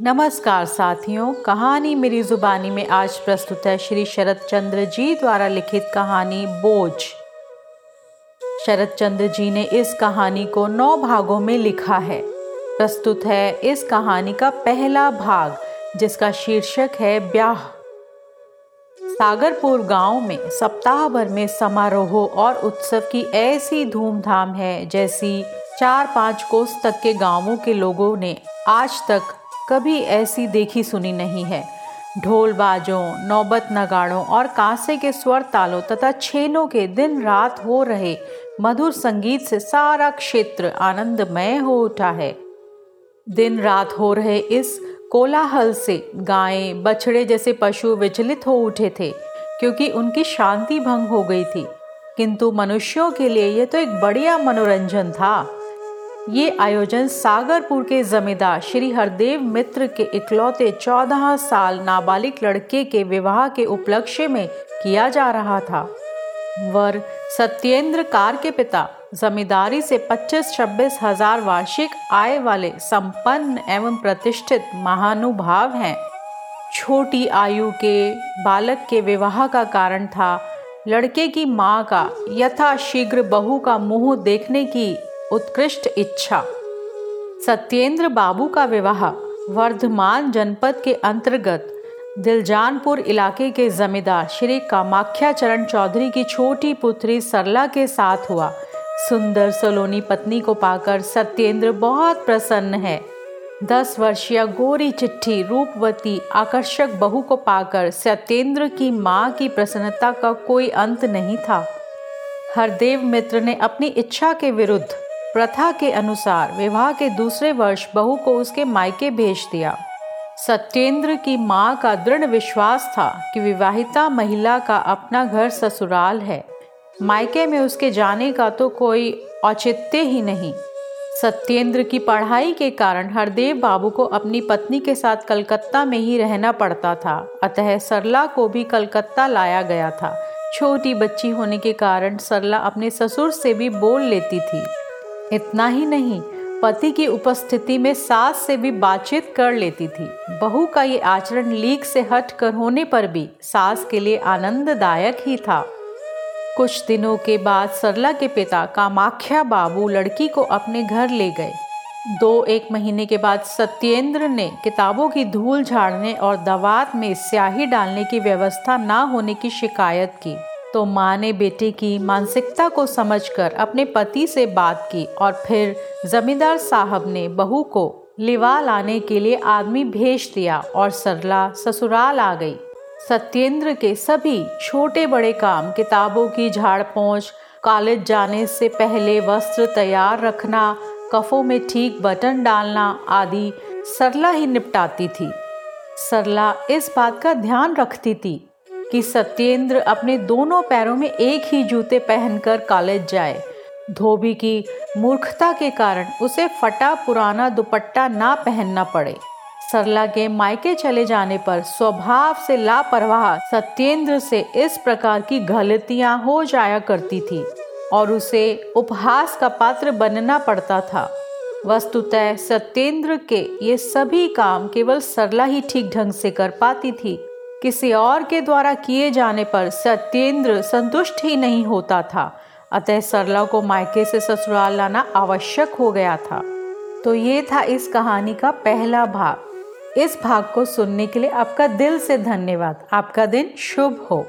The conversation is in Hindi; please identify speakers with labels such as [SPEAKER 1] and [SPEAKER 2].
[SPEAKER 1] नमस्कार साथियों, कहानी मेरी जुबानी में आज प्रस्तुत है श्री शरद चंद्र जी द्वारा लिखित कहानी बोझ। शरद चंद्र जी ने इस कहानी को नौ भागों में लिखा है। प्रस्तुत है इस कहानी का पहला भाग, जिसका शीर्षक है ब्याह। सागरपुर गाँव में सप्ताह भर में समारोह और उत्सव की ऐसी धूमधाम है जैसी चार पाँच कोस तक के गाँवों के लोगों ने आज तक कभी ऐसी देखी सुनी नहीं है। ढोल बाजों नौबत नगाड़ों और कांसे के स्वर तालों तथा छेनों के दिन रात हो रहे, मधुर संगीत से सारा क्षेत्र आनंदमय हो उठा है। दिन रात हो रहे इस कोलाहल से गायें बछड़े जैसे पशु विचलित हो उठे थे, क्योंकि उनकी शांति भंग हो गई थी। किंतु मनुष्यों के लिए यह तो एक बढ़िया मनोरंजन था। ये आयोजन सागरपुर के जमींदार श्री हरदेव मित्र के इकलौते चौदह साल नाबालिग लड़के के विवाह के उपलक्ष्य में किया जा रहा था। वर सत्येंद्र कार के पिता, जमींदारी से 25-26 हज़ार वार्षिक आय वाले संपन्न एवं प्रतिष्ठित महानुभाव हैं। छोटी आयु के बालक के विवाह का कारण था। लड़के की माँ का यथाशीघ्र बहू का मुँह देखने की उत्कृष्ट इच्छा। सत्येंद्र बाबू का विवाह वर्धमान जनपद के अंतर्गत दिलजानपुर इलाके के जमींदार श्री कामाख्या चरण चौधरी की छोटी पुत्री सरला के साथ हुआ। सुंदर सलोनी पत्नी को पाकर सत्येंद्र बहुत प्रसन्न है। दस वर्षीय गोरी चिट्ठी रूपवती आकर्षक बहू को पाकर सत्येंद्र की माँ की प्रसन्नता का कोई अंत नहीं था। हरदेव मित्र ने अपनी इच्छा के विरुद्ध प्रथा के अनुसार विवाह के दूसरे वर्ष बहू को उसके मायके भेज दिया। सत्येंद्र की माँ का दृढ़ विश्वास था कि विवाहिता महिला का अपना घर ससुराल है। मायके में उसके जाने का तो कोई औचित्य ही नहीं। सत्येंद्र की पढ़ाई के कारण हरदेव बाबू को अपनी पत्नी के साथ कलकत्ता में ही रहना पड़ता था। अतः सरला को भी कलकत्ता लाया गया था। छोटी बच्ची होने के कारण सरला अपने ससुर से भी बोल लेती थी। इतना ही नहीं, पति की उपस्थिति में सास से भी बातचीत कर लेती थी। बहू का ये आचरण लीक से हट कर होने पर भी सास के लिए आनंददायक ही था। कुछ दिनों के बाद सरला के पिता कामाख्या बाबू लड़की को अपने घर ले गए। दो एक महीने के बाद सत्येंद्र ने किताबों की धूल झाड़ने और दवात में स्याही डालने की व्यवस्था ना होने की शिकायत की। तो माँ ने बेटे की मानसिकता को समझकर अपने पति से बात की और फिर जमींदार साहब ने बहू को लिवा लाने के लिए आदमी भेज दिया और सरला ससुराल आ गई। सत्येंद्र के सभी छोटे बड़े काम, किताबों की झाड़ पहुँच कॉलेज जाने से पहले वस्त्र तैयार रखना, कफों में ठीक बटन डालना आदि सरला ही निपटाती थी। सरला इस बात का ध्यान रखती थी कि सत्येंद्र अपने दोनों पैरों में एक ही जूते पहनकर कॉलेज जाए। धोबी की मूर्खता के कारण उसे फटा पुराना दुपट्टा ना पहनना पड़े। सरला के मायके चले जाने पर स्वभाव से लापरवाह सत्येंद्र से इस प्रकार की गलतियाँ हो जाया करती थी और उसे उपहास का पात्र बनना पड़ता था। वस्तुतः सत्येंद्र के ये सभी काम केवल सरला ही ठीक ढंग से कर पाती थी। किसी और के द्वारा किए जाने पर सत्येंद्र संतुष्ट ही नहीं होता था। अतः सरला को मायके से ससुराल लाना आवश्यक हो गया था। तो ये था इस कहानी का पहला भाग। इस भाग को सुनने के लिए आपका दिल से धन्यवाद। आपका दिन शुभ हो।